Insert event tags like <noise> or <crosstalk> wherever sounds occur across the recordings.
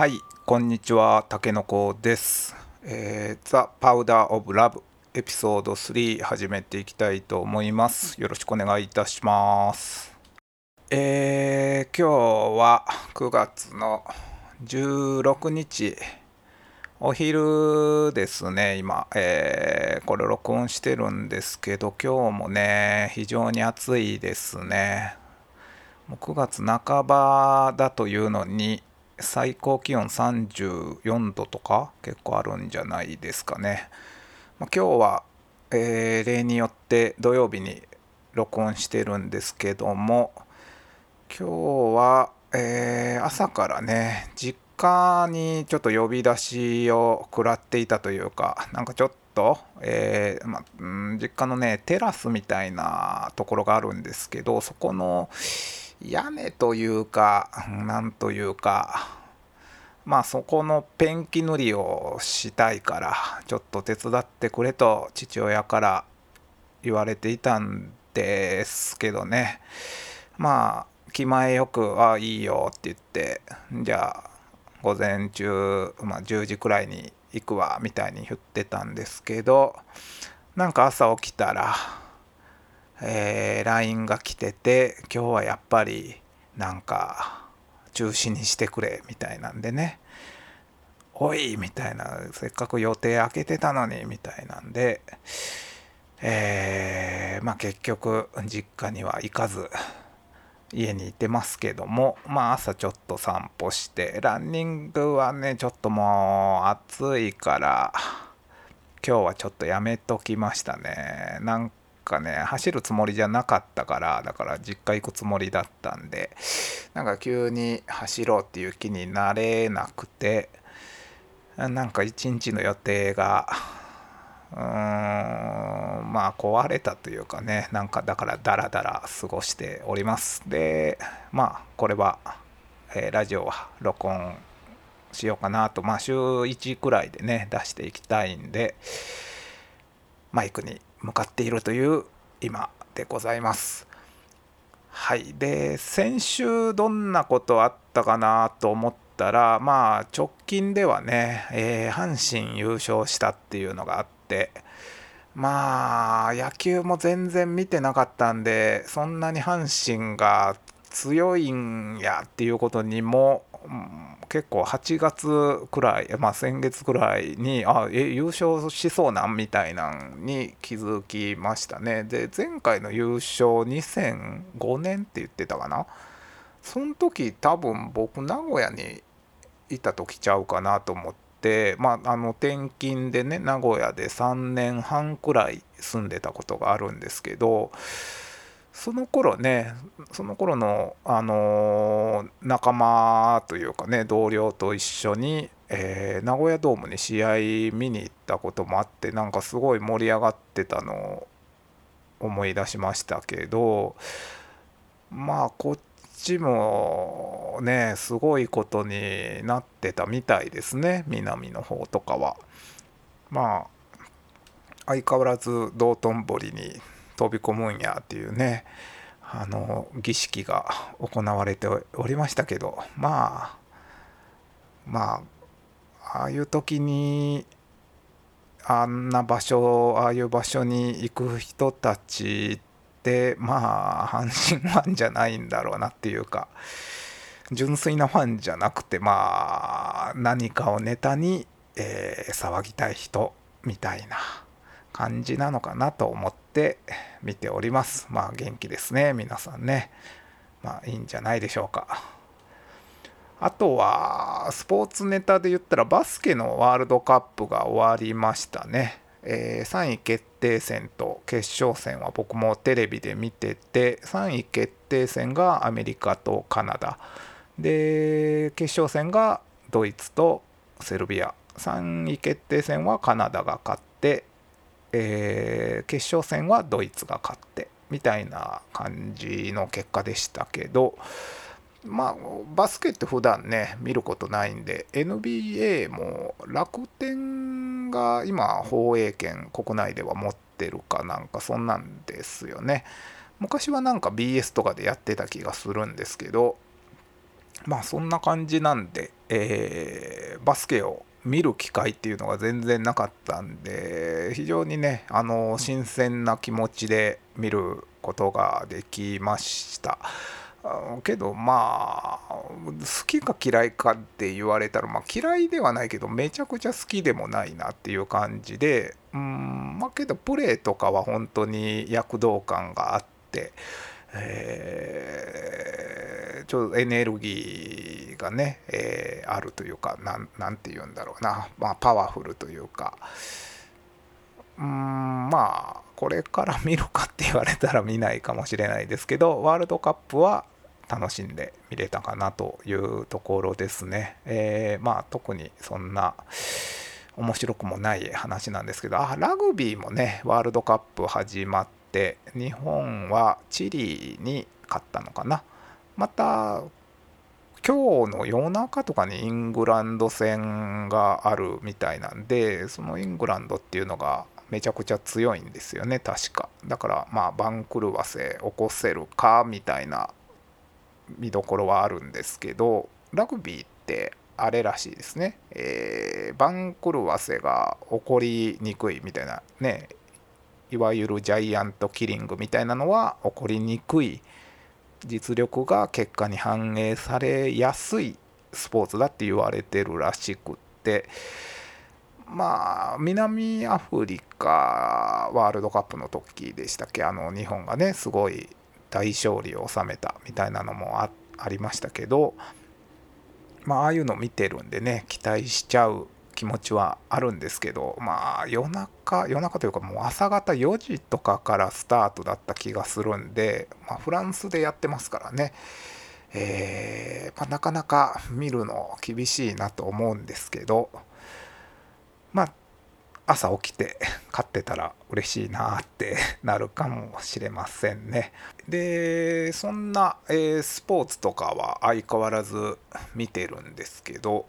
はい、こんにちは、たけのこです。えー、ザ・パウダー・オブ・ラブエピソード3始めていきたいと思います。よろしくお願いいたします。えー、今日は9月の16日、お昼ですね、今、えーこれ録音してるんですけど、今日もね、非常に暑いですね。もう9月半ばだというのに最高気温34度とか結構あるんじゃないですかね。まあ今日は、えー例によって土曜日に録音してるんですけども今日は、えー朝からね実家にちょっと呼び出しを食らっていたというかなんかちょっと、えーま実家のねテラスみたいなところがあるんですけどそこの屋根というかなんというかまあそこのペンキ塗りをしたいからちょっと手伝ってくれと父親から言われていたんですけどね。まあ気前よく「ああいいよ」って言ってじゃあ午前中、まあ、10時くらいに行くわみたいに言ってたんですけどなんか朝起きたらえー LINE が来てて今日はやっぱりなんか中止にしてくれみたいなんでね。おいみたいな。せっかく予定開けてたのにみたいなんで。えーまあ結局実家には行かず家にいてますけども。まあ朝ちょっと散歩してランニングはねちょっともう暑いから今日はちょっとやめときましたね。なんかね走るつもりじゃなかったからだから実家行くつもりだったんでなんか急に走ろうっていう気になれなくてなんか一日の予定がうーんまあ壊れたというかねなんかだからダラダラ過ごしております。でまあこれは、えーラジオは録音しようかなとまあ週1くらいでね出していきたいんでマイクに向かっているという今でございます。はい。で先週どんなことあったかなと思ったらまあ直近ではね、えー阪神優勝したっていうのがあってまあ野球も全然見てなかったんでそんなに阪神が強いんやっていうことにも、結構8月くらい、まあ、先月くらいにあえ優勝しそうなんみたいなんに気づきましたね。で前回の優勝2005年って言ってたかな？その時多分僕名古屋にいた時ちゃうかなと思ってまああの転勤でね名古屋で3年半くらい住んでたことがあるんですけどその頃ねその頃の、あのー仲間というかね同僚と一緒に、えー名古屋ドームに試合見に行ったこともあってなんかすごい盛り上がってたのを思い出しましたけどまあこっちもねすごいことになってたみたいですね南の方とかは。まあ相変わらず道頓堀に飛び込むんやっていうねあの儀式が行われておりましたけどまあまあああいう時にあんな場所ああいう場所に行く人たちってまあ阪神ファンじゃないんだろうなっていうか純粋なファンじゃなくてまあ何かをネタに、えー騒ぎたい人みたいな感じなのかなと思って見ております。まあ元気ですね。皆さんね。まあいいんじゃないでしょうか。あとはスポーツネタで言ったらバスケのワールドカップが終わりましたね、えー3位決定戦と決勝戦は僕もテレビで見てて3位決定戦がアメリカとカナダ。で決勝戦がドイツとセルビア。3位決定戦はカナダが勝って、えー決勝戦はドイツが勝ってみたいな感じの結果でしたけどまあバスケって普段ね見ることないんで NBA も楽天が今放映権国内では持ってるかなんかそんなんですよね。昔はなんか BS とかでやってた気がするんですけどまあそんな感じなんで、えー、バスケを見る機会っていうのが全然なかったんで非常にねあの新鮮な気持ちで見ることができました。けどまあ好きか嫌いかって言われたら、まあ、嫌いではないけどめちゃくちゃ好きでもないなっていう感じでうんまあけどプレーとかは本当に躍動感があって、えー、ちょっとエネルギーがね、えー、あるというかなんて言うんだろうな、まあ、パワフルというか。うんまあこれから見るかって言われたら見ないかもしれないですけどワールドカップは楽しんで見れたかなというところですね。えー、まあ特にそんな面白くもない話なんですけどあラグビーもねワールドカップ始まって日本はチリに勝ったのかな。また今日の夜中とかにイングランド戦があるみたいなんでそのイングランドっていうのがめちゃくちゃ強いんですよね確か。だからまあ番狂わせ起こせるかみたいな見どころはあるんですけどラグビーってあれらしいですね、えー、番狂わせが起こりにくいみたいなねいわゆるジャイアントキリングみたいなのは起こりにくい実力が結果に反映されやすいスポーツだって言われてるらしくって。まあ南アフリカワールドカップの時でしたっけ？あの日本がねすごい大勝利を収めたみたいなのもありましたけど。まあああいうの見てるんでね期待しちゃう気持ちはあるんですけどまあ夜中夜中というかもう朝方4時とかからスタートだった気がするんで、まあ、フランスでやってますからねえー、まあ、なかなか見るの厳しいなと思うんですけどまあ朝起きて飼ってたら嬉しいなってなるかもしれませんね。でそんな、えー、スポーツとかは相変わらず見てるんですけど、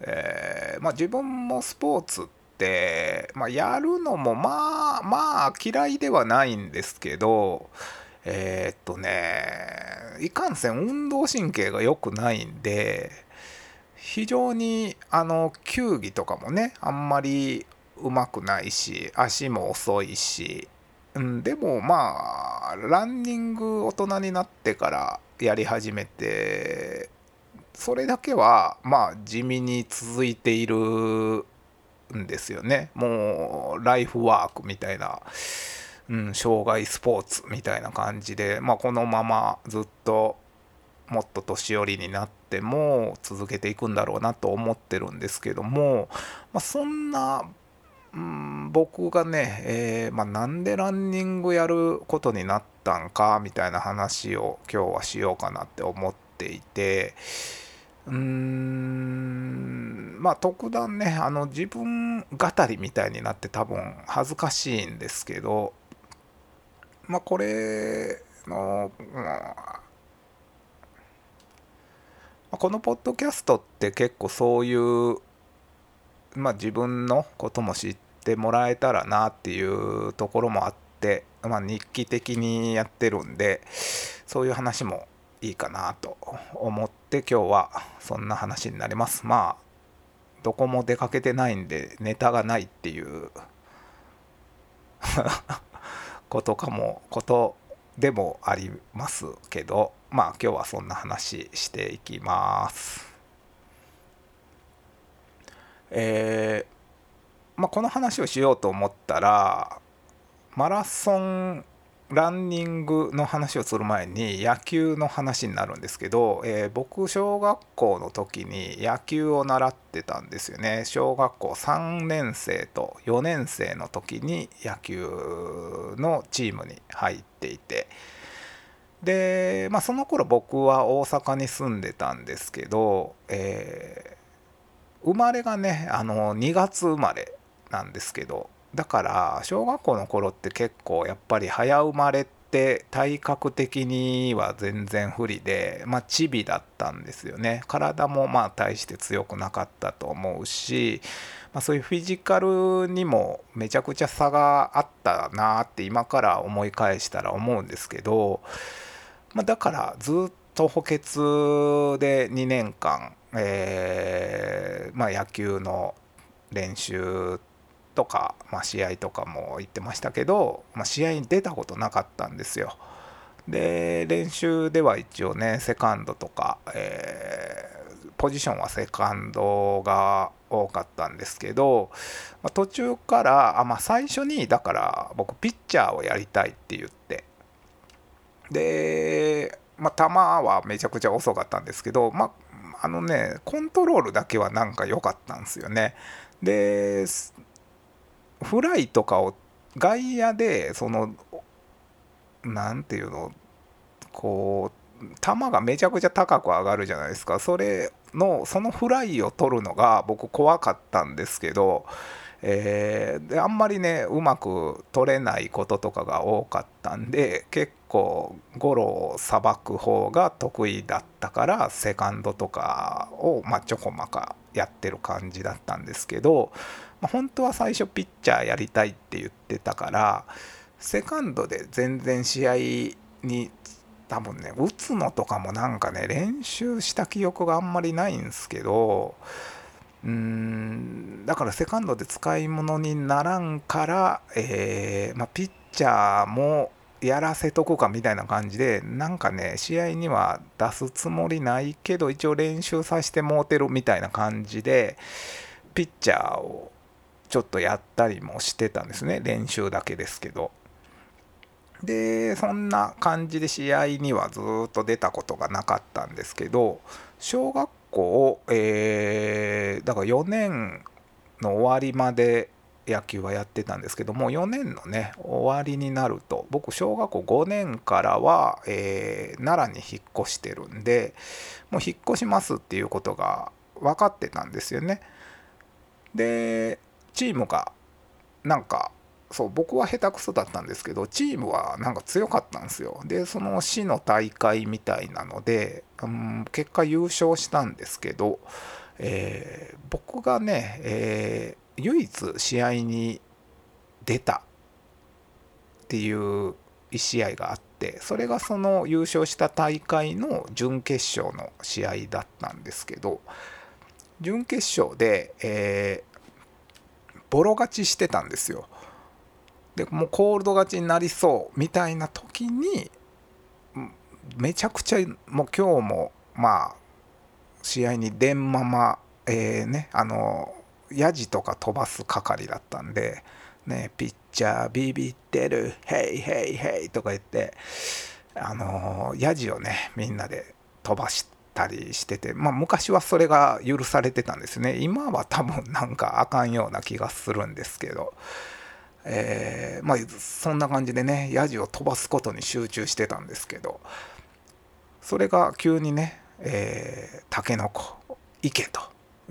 えー、まあ、自分もスポーツって、まあ、やるのもまあまあ嫌いではないんですけどえー、っとねいかんせん運動神経が良くないんで非常にあの球技とかもねあんまりうまくないし足も遅いし、うん、でもまあランニング大人になってからやり始めてそれだけはまあ地味に続いているんですよねもうライフワークみたいな、うん、障害スポーツみたいな感じで、まあ、このままずっともっと年寄りになっても続けていくんだろうなと思ってるんですけども、まあ、そんな、うん、僕がね、えー、まあ、なんでランニングやることになったんかみたいな話を今日はしようかなって思っていて。うーん。まあ特段ねあの自分語りみたいになって多分恥ずかしいんですけどまあこれの、まあ、このポッドキャストって結構そういう、まあ、自分のことも知ってもらえたらなっていうところもあって、まあ、日記的にやってるんでそういう話もいいかなと思って今日はそんな話になりますまあどこも出かけてないんでネタがないっていう <laughs> ことかもことでもありますけどまあ今日はそんな話していきます。えー、まあ、この話をしようと思ったらマラソンランニングの話をする前に野球の話になるんですけど、えー、僕小学校の時に野球を習ってたんですよね。小学校3年生と4年生の時に野球のチームに入っていて。で、まあ、その頃僕は大阪に住んでたんですけど、えー、生まれがねあの2月生まれなんですけどだから小学校の頃って結構やっぱり早生まれって体格的には全然不利でまあチビだったんですよね。体もまあ大して強くなかったと思うし、まあ、そういうフィジカルにもめちゃくちゃ差があったなって今から思い返したら思うんですけど、まあ、だからずっと補欠で2年間、えー、まあ、野球の練習とか、まあ、試合とかも行ってましたけど、まあ、試合に出たことなかったんですよ。で練習では一応ねセカンドとか、えー、ポジションはセカンドが多かったんですけど、まあ、途中からあ、まあ、最初にだから僕ピッチャーをやりたいって言ってで、まあ、球はめちゃくちゃ遅かったんですけど、まあ、あのねコントロールだけはなんか良かったんですよね。でフライとかを外野でその何ていうのこう球がめちゃくちゃ高く上がるじゃないですか。それのそのフライを取るのが僕怖かったんですけど、えー、であんまりねうまく取れないこととかが多かったんで結構ゴロをさばく方が得意だったからセカンドとかを、まあ、ちょこまかやってる感じだったんですけど、まあ、本当は最初ピッチャーやりたいって言ってたからセカンドで全然試合に多分ね打つのとかもなんかね練習した記憶があんまりないんですけどうーんだからセカンドで使い物にならんから、えー、まあ、ピッチャーもやらせとこうかみたいな感じでなんかね試合には出すつもりないけど一応練習させてもうてるみたいな感じでピッチャーをちょっとやったりもしてたんですね練習だけですけど。でそんな感じで試合にはずっと出たことがなかったんですけど小学校、えー、だから4年の終わりまで野球はやってたんですけども4年のね終わりになると僕小学校5年からは、えー、奈良に引っ越してるんでもう引っ越しますっていうことが分かってたんですよね。でチームがなんかそう僕は下手くそだったんですけどチームはなんか強かったんですよでその市の大会みたいなので、うん、結果優勝したんですけど、えー、僕がね、えー、唯一試合に出たっていう1試合があってそれがその優勝した大会の準決勝の試合だったんですけど準決勝で、えー、ボロ勝ちしてたんですよ。でもうコールド勝ちになりそうみたいな時にめちゃくちゃもう今日もまあ試合に出んままえー、ねあのヤジとか飛ばす係だったんでねピッチャービビってるヘイヘイヘイとか言ってあのヤジをねみんなで飛ばしたりしててまあ昔はそれが許されてたんですね。今は多分なんかあかんような気がするんですけど。えー、まあそんな感じでねヤジを飛ばすことに集中してたんですけどそれが急にね「えー、タケノコ行け」と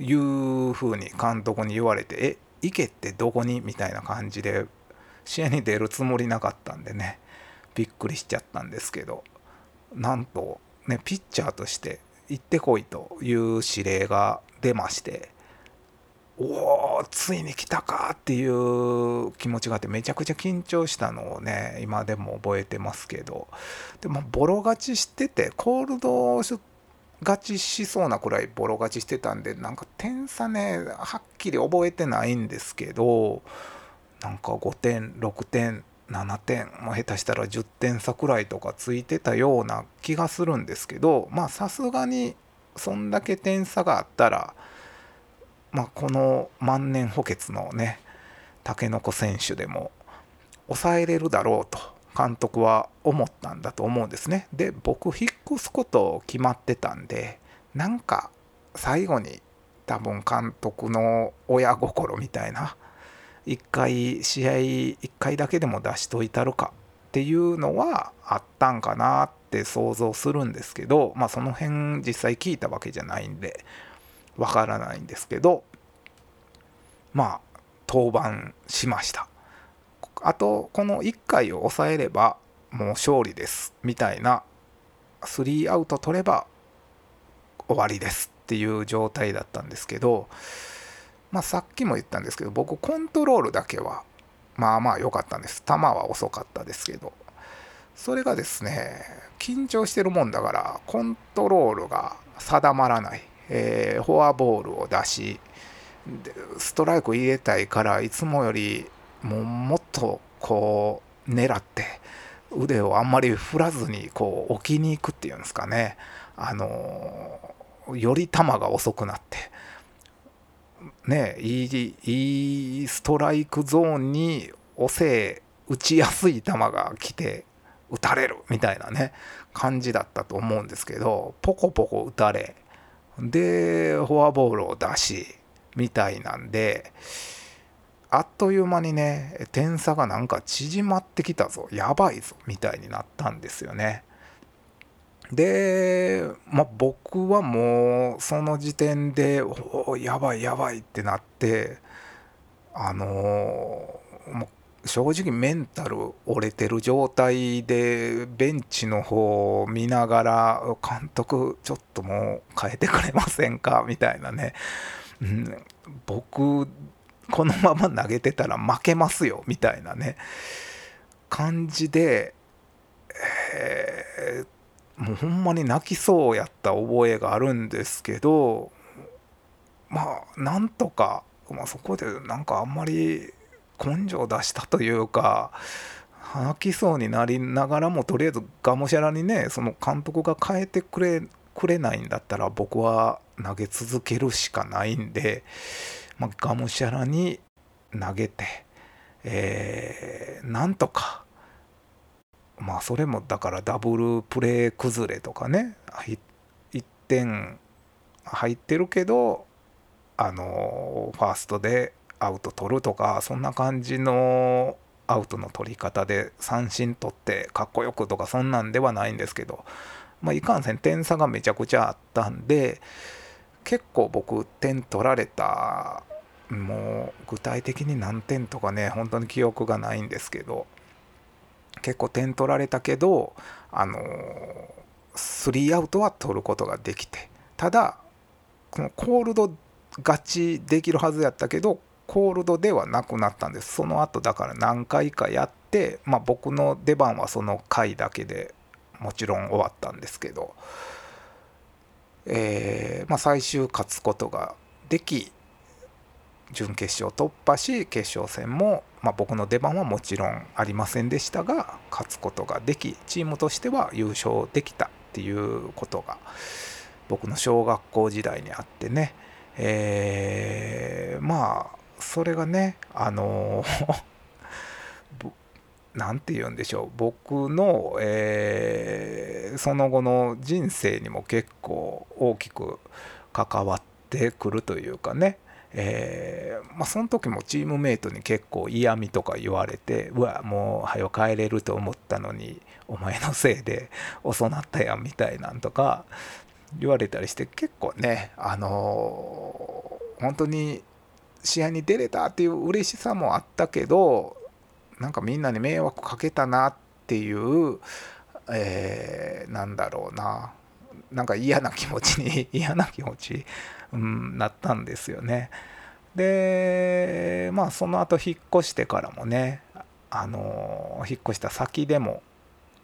いうふうに監督に言われて「え行けってどこに?」みたいな感じで試合に出るつもりなかったんでねびっくりしちゃったんですけどなんとねピッチャーとして行ってこいという指令が出ましておおついに来たかっていう気持ちがあってめちゃくちゃ緊張したのをね今でも覚えてますけど。でもボロ勝ちしててコールド勝ちしそうなくらいボロ勝ちしてたんでなんか点差ねはっきり覚えてないんですけどなんか5点6点7点もう下手したら10点差くらいとかついてたような気がするんですけどまあさすがにそんだけ点差があったらまあ、この万年補欠のねタケノコ選手でも抑えれるだろうと監督は思ったんだと思うんですね。で僕引っ越すこと決まってたんでなんか最後に多分監督の親心みたいな1回試合1回だけでも出しといたるかっていうのはあったんかなって想像するんですけどまあその辺実際聞いたわけじゃないんでわからないんですけどまあ登板しました。あとこの1回を抑えればもう勝利ですみたいな3アウト取れば終わりですっていう状態だったんですけどまあさっきも言ったんですけど僕コントロールだけはまあまあ良かったんです。球は遅かったですけど。それがですね緊張してるもんだからコントロールが定まらない、えー、フォアボールを出しストライク入れたいからいつもよりももっとこう狙って腕をあんまり振らずにこう置きに行くっていうんですかね。あのより球が遅くなってねいいいいストライクゾーンに押せ打ちやすい球が来て打たれるみたいなね感じだったと思うんですけどポコポコ打たれでフォアボールを出しみたいなんであっという間にね点差がなんか縮まってきたぞやばいぞみたいになったんですよね。で、まあ、僕はもうその時点でおやばいやばいってなってあのもう正直メンタル折れてる状態でベンチの方を見ながら監督ちょっともう変えてくれませんか？みたいなね、うん、僕このまま投げてたら負けますよみたいなね。感じで、えーもうほんまに泣きそうやった覚えがあるんですけどまあなんとか、まあ、そこでなんかあんまり根性出したというか泣きそうになりながらもとりあえずがむしゃらにねその監督が変えてくれくれないんだったら僕は投げ続けるしかないんで、まあ、がむしゃらに投げて、えー、なんとかまあそれもだからダブルプレー崩れとかね1点入ってるけどあのファーストでアウト取るとかそんな感じのアウトの取り方で三振取ってかっこよくとかそんなんではないんですけど、まあ、いかんせん点差がめちゃくちゃあったんで結構僕点取られたもう具体的に何点とかね本当に記憶がないんですけど結構点取られたけどあのスリーアウトは取ることができてただこのコールド勝ちできるはずやったけどコールドではなくなったんです。その後だから何回かやって、まあ、僕の出番はその回だけでもちろん終わったんですけど、えーまあ、最終勝つことができ準決勝突破し決勝戦も、まあ、僕の出番はもちろんありませんでしたが勝つことができチームとしては優勝できたっていうことが僕の小学校時代にあってね、えー、まあそれがねあの何て言うんでしょう。僕の、えー、その後の人生にも結構大きく関わってくるというかね。えー、まあ、その時もチームメイトに結構嫌味とか言われてうわもう早帰れると思ったのにお前のせいで遅なったやんみたいなんとか言われたりして結構ねあのー、本当に試合に出れたっていう嬉しさもあったけどなんかみんなに迷惑かけたなっていう、えー、なんだろうななんか嫌な気持ちに <laughs> 嫌な気持ちうん、なったんですよね。でまあその後引っ越してからもねあの引っ越した先でも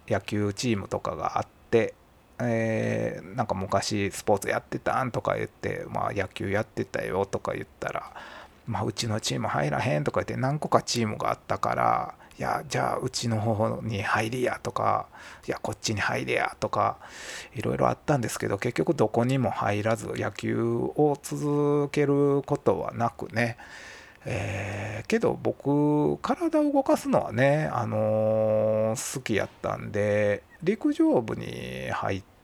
野球チームとかがあって、えー、なんか昔スポーツやってたんとか言って、まあ、野球やってたよとか言ったら、まあ、うちのチーム入らへんとか言って何個かチームがあったからいやじゃあうちの方に入りやとかいやこっちに入れやとかいろいろあったんですけど結局どこにも入らず野球を続けることはなくね。えー、けど僕体を動かすのはね、あのー、好きやったんで陸上部に入った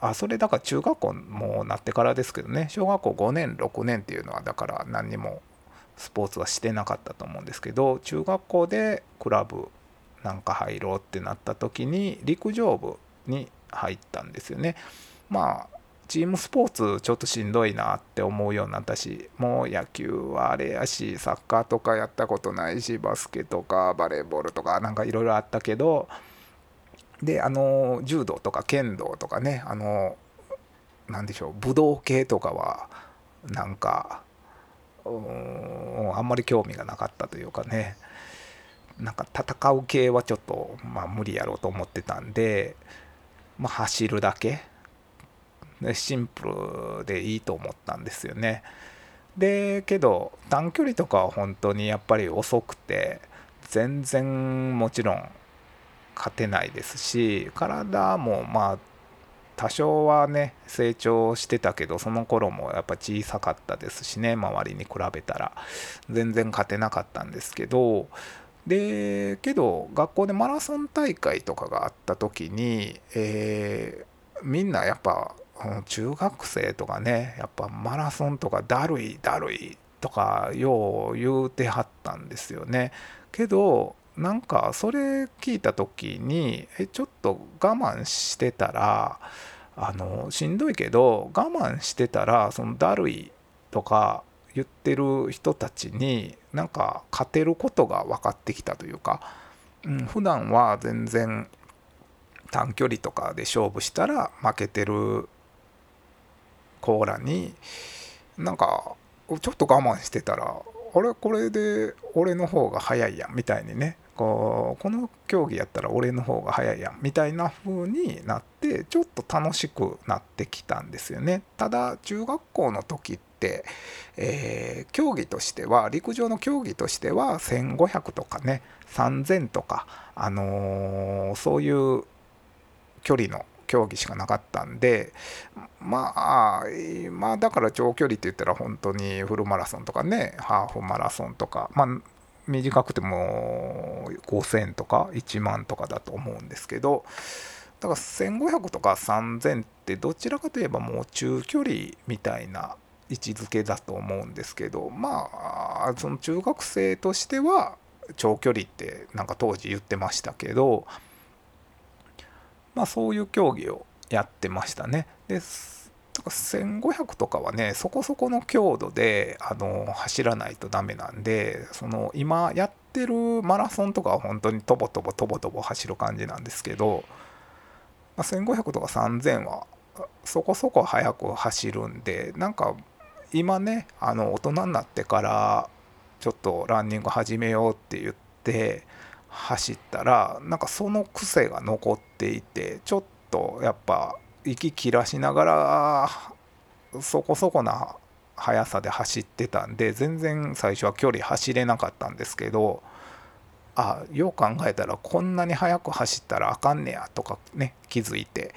あそれだから中学校もなってからですけどね小学校5年6年っていうのはだから何にもスポーツはしてなかったと思うんですけど中学校でクラブなんか入ろうってなった時に陸上部に入ったんですよね。まあチームスポーツちょっとしんどいなって思うようになったしもう野球はあれやしサッカーとかやったことないしバスケとかバレーボールとかなんかいろいろあったけどであの柔道とか剣道とかねあの何でしょう武道系とかはなんかあんまり興味がなかったというかねなんか戦う系はちょっと、まあ、無理やろうと思ってたんで、まあ、走るだけシンプルでいいと思ったんですよね。でけど短距離とかは本当にやっぱり遅くて全然もちろん勝てないですし体もまあ多少はね成長してたけどその頃もやっぱ小さかったですしね周りに比べたら。全然勝てなかったんですけど。でけど学校でマラソン大会とかがあった時に、えー、みんなやっぱ中学生とかねやっぱマラソンとかだるいだるいとかよう言うてはったんですよね。けどなんかそれ聞いた時にえちょっと我慢してたらあのしんどいけど我慢してたらそのだるいとか言ってる人たちになんか勝てることが分かってきたというか、うん、普段は全然短距離とかで勝負したら負けてるコーラになんかちょっと我慢してたらあれこれで俺の方が早いやんみたいにねこうこの競技やったら俺の方が早いやんみたいな風になってちょっと楽しくなってきたんですよね。ただ中学校の時って、えー、競技としては陸上の競技としては1500とかね3000とか、あのー、そういう距離の競技しかなかったんでまあまあだから長距離って言ったら本当にフルマラソンとかねハーフマラソンとかまあ短くても5000とか1万とかだと思うんですけどだから1500とか3000ってどちらかといえばもう中距離みたいな位置づけだと思うんですけどまあその中学生としては長距離ってなんか当時言ってましたけどまあそういう競技をやってましたね。で1500とかはねそこそこの強度であの走らないとダメなんでその今やってるマラソンとかは本当にとぼとぼとぼとぼ走る感じなんですけど、まあ、1500とか3000はそこそこ速く走るんでなんか今ねあの大人になってからちょっとランニング始めようって言って走ったらなんかその癖が残っていてちょっとやっぱ息切らしながらそこそこな速さで走ってたんで全然最初は距離走れなかったんですけどあよう考えたらこんなに速く走ったらあかんねやとかね気づいて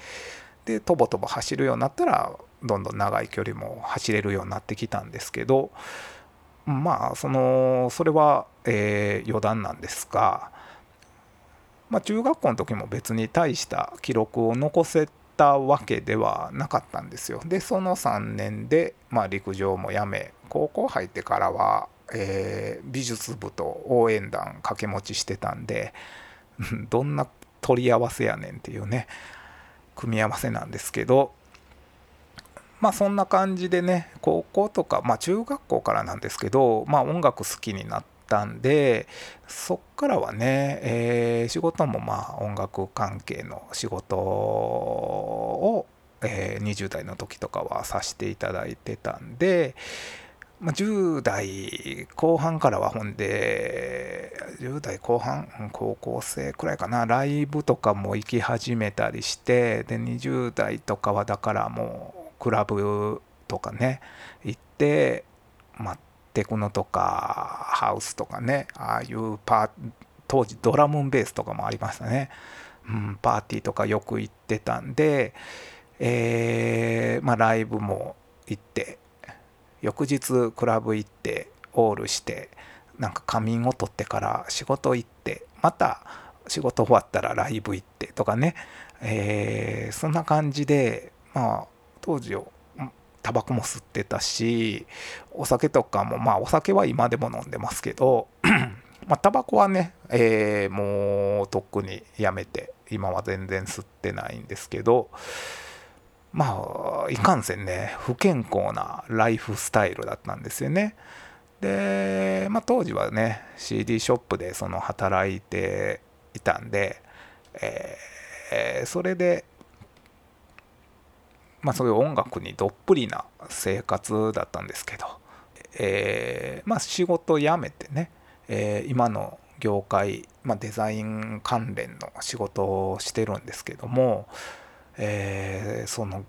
でとぼとぼ走るようになったらどんどん長い距離も走れるようになってきたんですけどまあそのそれは、えー、余談なんですが、まあ、中学校の時も別に大した記録を残せたわけではなかったんですよ。でその3年で、まあ、陸上もやめ高校入ってからは、えー、美術部と応援団掛け持ちしてたんで <laughs> どんな取り合わせやねんっていうね組み合わせなんですけどまあそんな感じでね高校とかまあ中学校からなんですけどまあ音楽好きになってたんでそっからはね、えー、仕事もまあ音楽関係の仕事を、えー、20代の時とかはさせていただいてたんで、まあ、10代後半からはほんで10代後半高校生くらいかなライブとかも行き始めたりしてで20代とかはだからもうクラブとかね行ってまあテクノとかハウスとかねああいうパー当時ドラムンベースとかもありましたね、うん、パーティーとかよく行ってたんで、えー、まあ、ライブも行って翌日クラブ行ってオールしてなんか仮眠を取ってから仕事行ってまた仕事終わったらライブ行ってとかね、えー、そんな感じでまあ当時をタバコも吸ってたしお酒とかもまあお酒は今でも飲んでますけど <clears throat> まあタバコはね、えー、もうとっくにやめて今は全然吸ってないんですけどまあいかんせんね不健康なライフスタイルだったんですよね。で、まあ、当時はね CD ショップでその働いていたんで、えー、それでまあ、そういう音楽にどっぷりな生活だったんですけど、えー、まあ、仕事辞めてね、えー、今の業界、まあ、デザイン関連の仕事をしてるんですけども、えー、その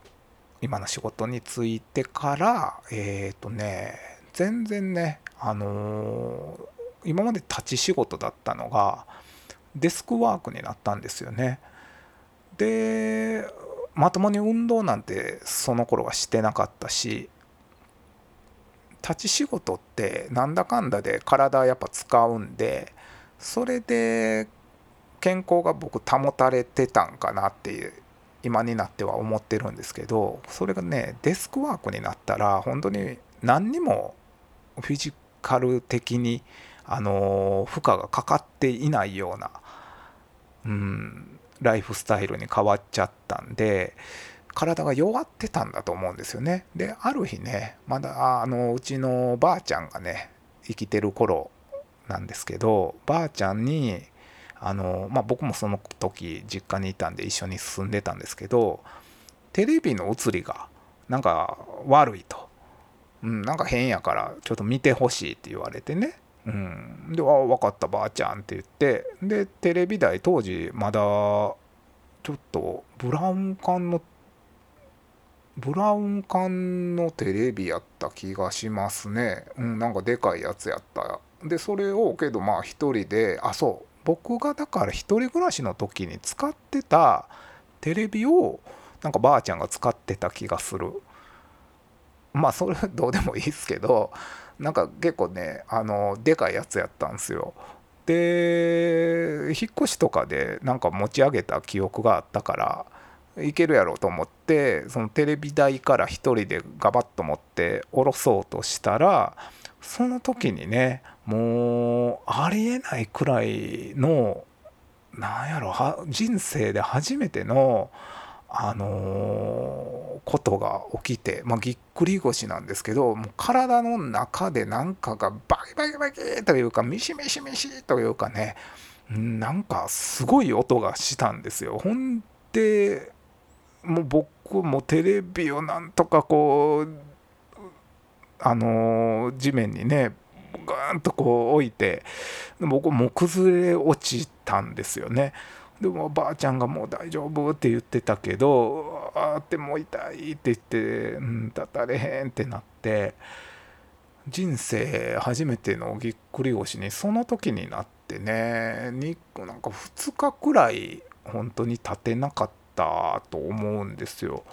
今の仕事についてからえっ、ー、とね全然ねあのー、今まで立ち仕事だったのがデスクワークになったんですよね。でまともに運動なんてその頃はしてなかったし立ち仕事ってなんだかんだで体やっぱ使うんでそれで健康が僕保たれてたんかなっていう今になっては思ってるんですけどそれがねデスクワークになったら本当に何にもフィジカル的にあの負荷がかかっていないような、うん、ライフスタイルに変わっちゃったんで体が弱ってたんだと思うんですよね。である日ねまだあのうちのばあちゃんがね生きてる頃なんですけどばあちゃんにあの、まあ、僕もその時実家にいたんで一緒に住んでたんですけどテレビの映りがなんか悪いと、うん、なんか変やからちょっと見てほしいって言われてね、うん、で「あ分かったばあちゃん」って言ってでテレビ台当時まだちょっとブラウン管のブラウン管のテレビやった気がしますね。うん、なんかでかいやつやった。で、それをけどまあ一人で、あ、そう、僕がだから一人暮らしの時に使ってたテレビをなんかばあちゃんが使ってた気がする。まあそれどうでもいいですけど、なんか結構ね、あの、でかいやつやったんですよ。で、引っ越しとかでなんか持ち上げた記憶があったから、いけるやろうと思ってそのテレビ台から1人でガバッと持って下ろそうとしたらその時にねもうありえないくらいのなんやろ人生で初めてのあのー、ことが起きて、まあ、ぎっくり腰なんですけどもう体の中で何かがバキバキバキというかミシミシミシというかねなんかすごい音がしたんですよ。ほんでもう僕もテレビをなんとかこうあの地面にねガーンとこう置いて僕も崩れ落ちたんですよね。でもばあちゃんがもう大丈夫って言ってたけどあってもう痛いって言ってうん立たれへんってなって人生初めてのぎっくり腰にその時になってねになんか2日くらい本当に立てなかったたと思うんですよ。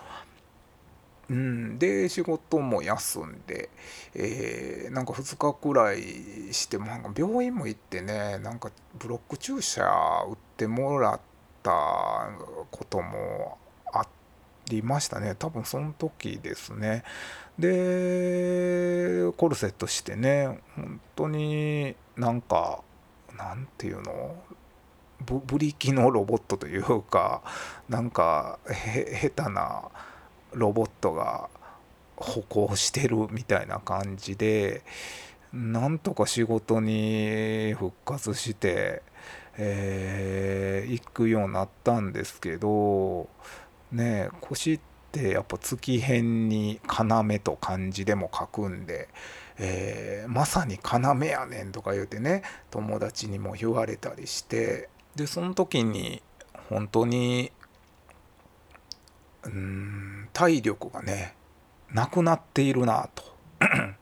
うん、で仕事も休んで、えー、なんか2日くらいしてもなんか病院も行ってねなんかブロック注射打ってもらったこともありましたね。多分その時ですね。でコルセットしてね本当になんかなんていうの？ブリキのロボットというかなんか下手なロボットが歩行してるみたいな感じでなんとか仕事に復活して、えー、行くようになったんですけどね腰ってやっぱ月辺に要と漢字でも書くんで。えー、まさに要やねんとか言うてね友達にも言われたりしてでその時に本当にうん体力がねなくなっているなと。<clears throat>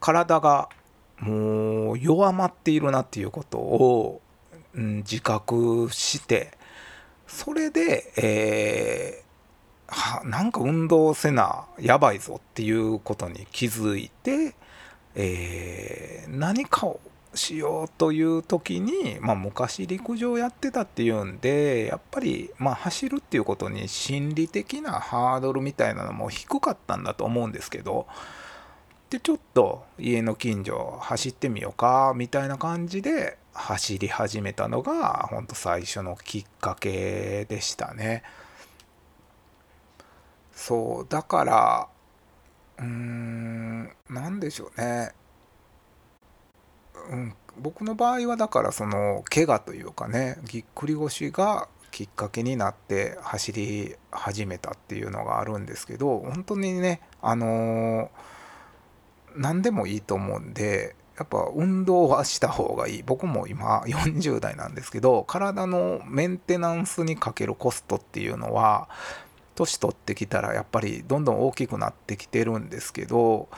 体がもう弱まっているなっていうことを、うん、自覚してそれで、えー、なんか運動せなやばいぞっていうことに気づいて、えー、何かをしようという時に、まあ、昔陸上やってたっていうんでやっぱり、まあ、走るっていうことに心理的なハードルみたいなのも低かったんだと思うんですけどでちょっと家の近所走ってみようかみたいな感じで走り始めたのがほんと最初のきっかけでしたね。そうだからうーん何でしょうねうん、僕の場合はだからその怪我というかねぎっくり腰がきっかけになって走り始めたっていうのがあるんですけど本当にねあのー、何でもいいと思うんでやっぱ運動はした方がいい。僕も今40代なんですけど体のメンテナンスにかけるコストっていうのは年取ってきたらやっぱりどんどん大きくなってきてるんですけど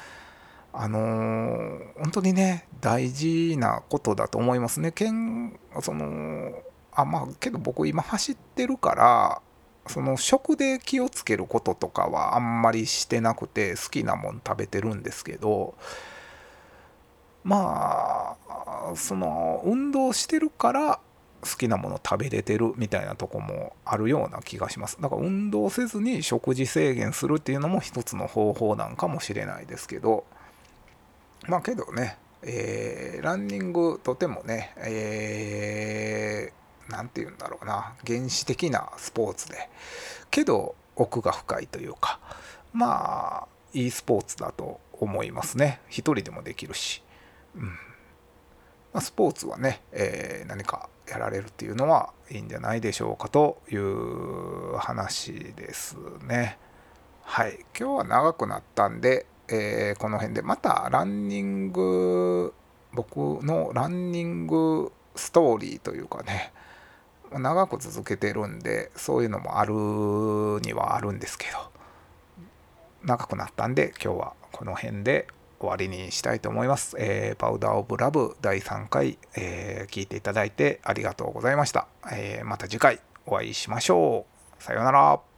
あのー、本当にね大事なことだと思いますね。けんそのあまあけど僕今走ってるからその食で気をつけることとかはあんまりしてなくて好きなもん食べてるんですけどまあその運動してるから好きなもの食べれてるみたいなとこもあるような気がしますだから運動せずに食事制限するっていうのも一つの方法なんかもしれないですけどまあけどね、えー、ランニングとてもね、えー、て言うんだろうな原始的なスポーツでけど奥が深いというかまあいいスポーツだと思いますね。一人でもできるし、うん。まあ、スポーツはね、えー、何かやられるっていうのはいいんじゃないでしょうかという話ですね。はい。今日は長くなったんでえー、この辺でまたランニング僕のランニングストーリーというかね長く続けてるんでそういうのもあるにはあるんですけど長くなったんで今日はこの辺で終わりにしたいと思います。えー、パウダーオブラブ第3回、えー、聞いていただいてありがとうございました。えー、また次回お会いしましょう。さようなら。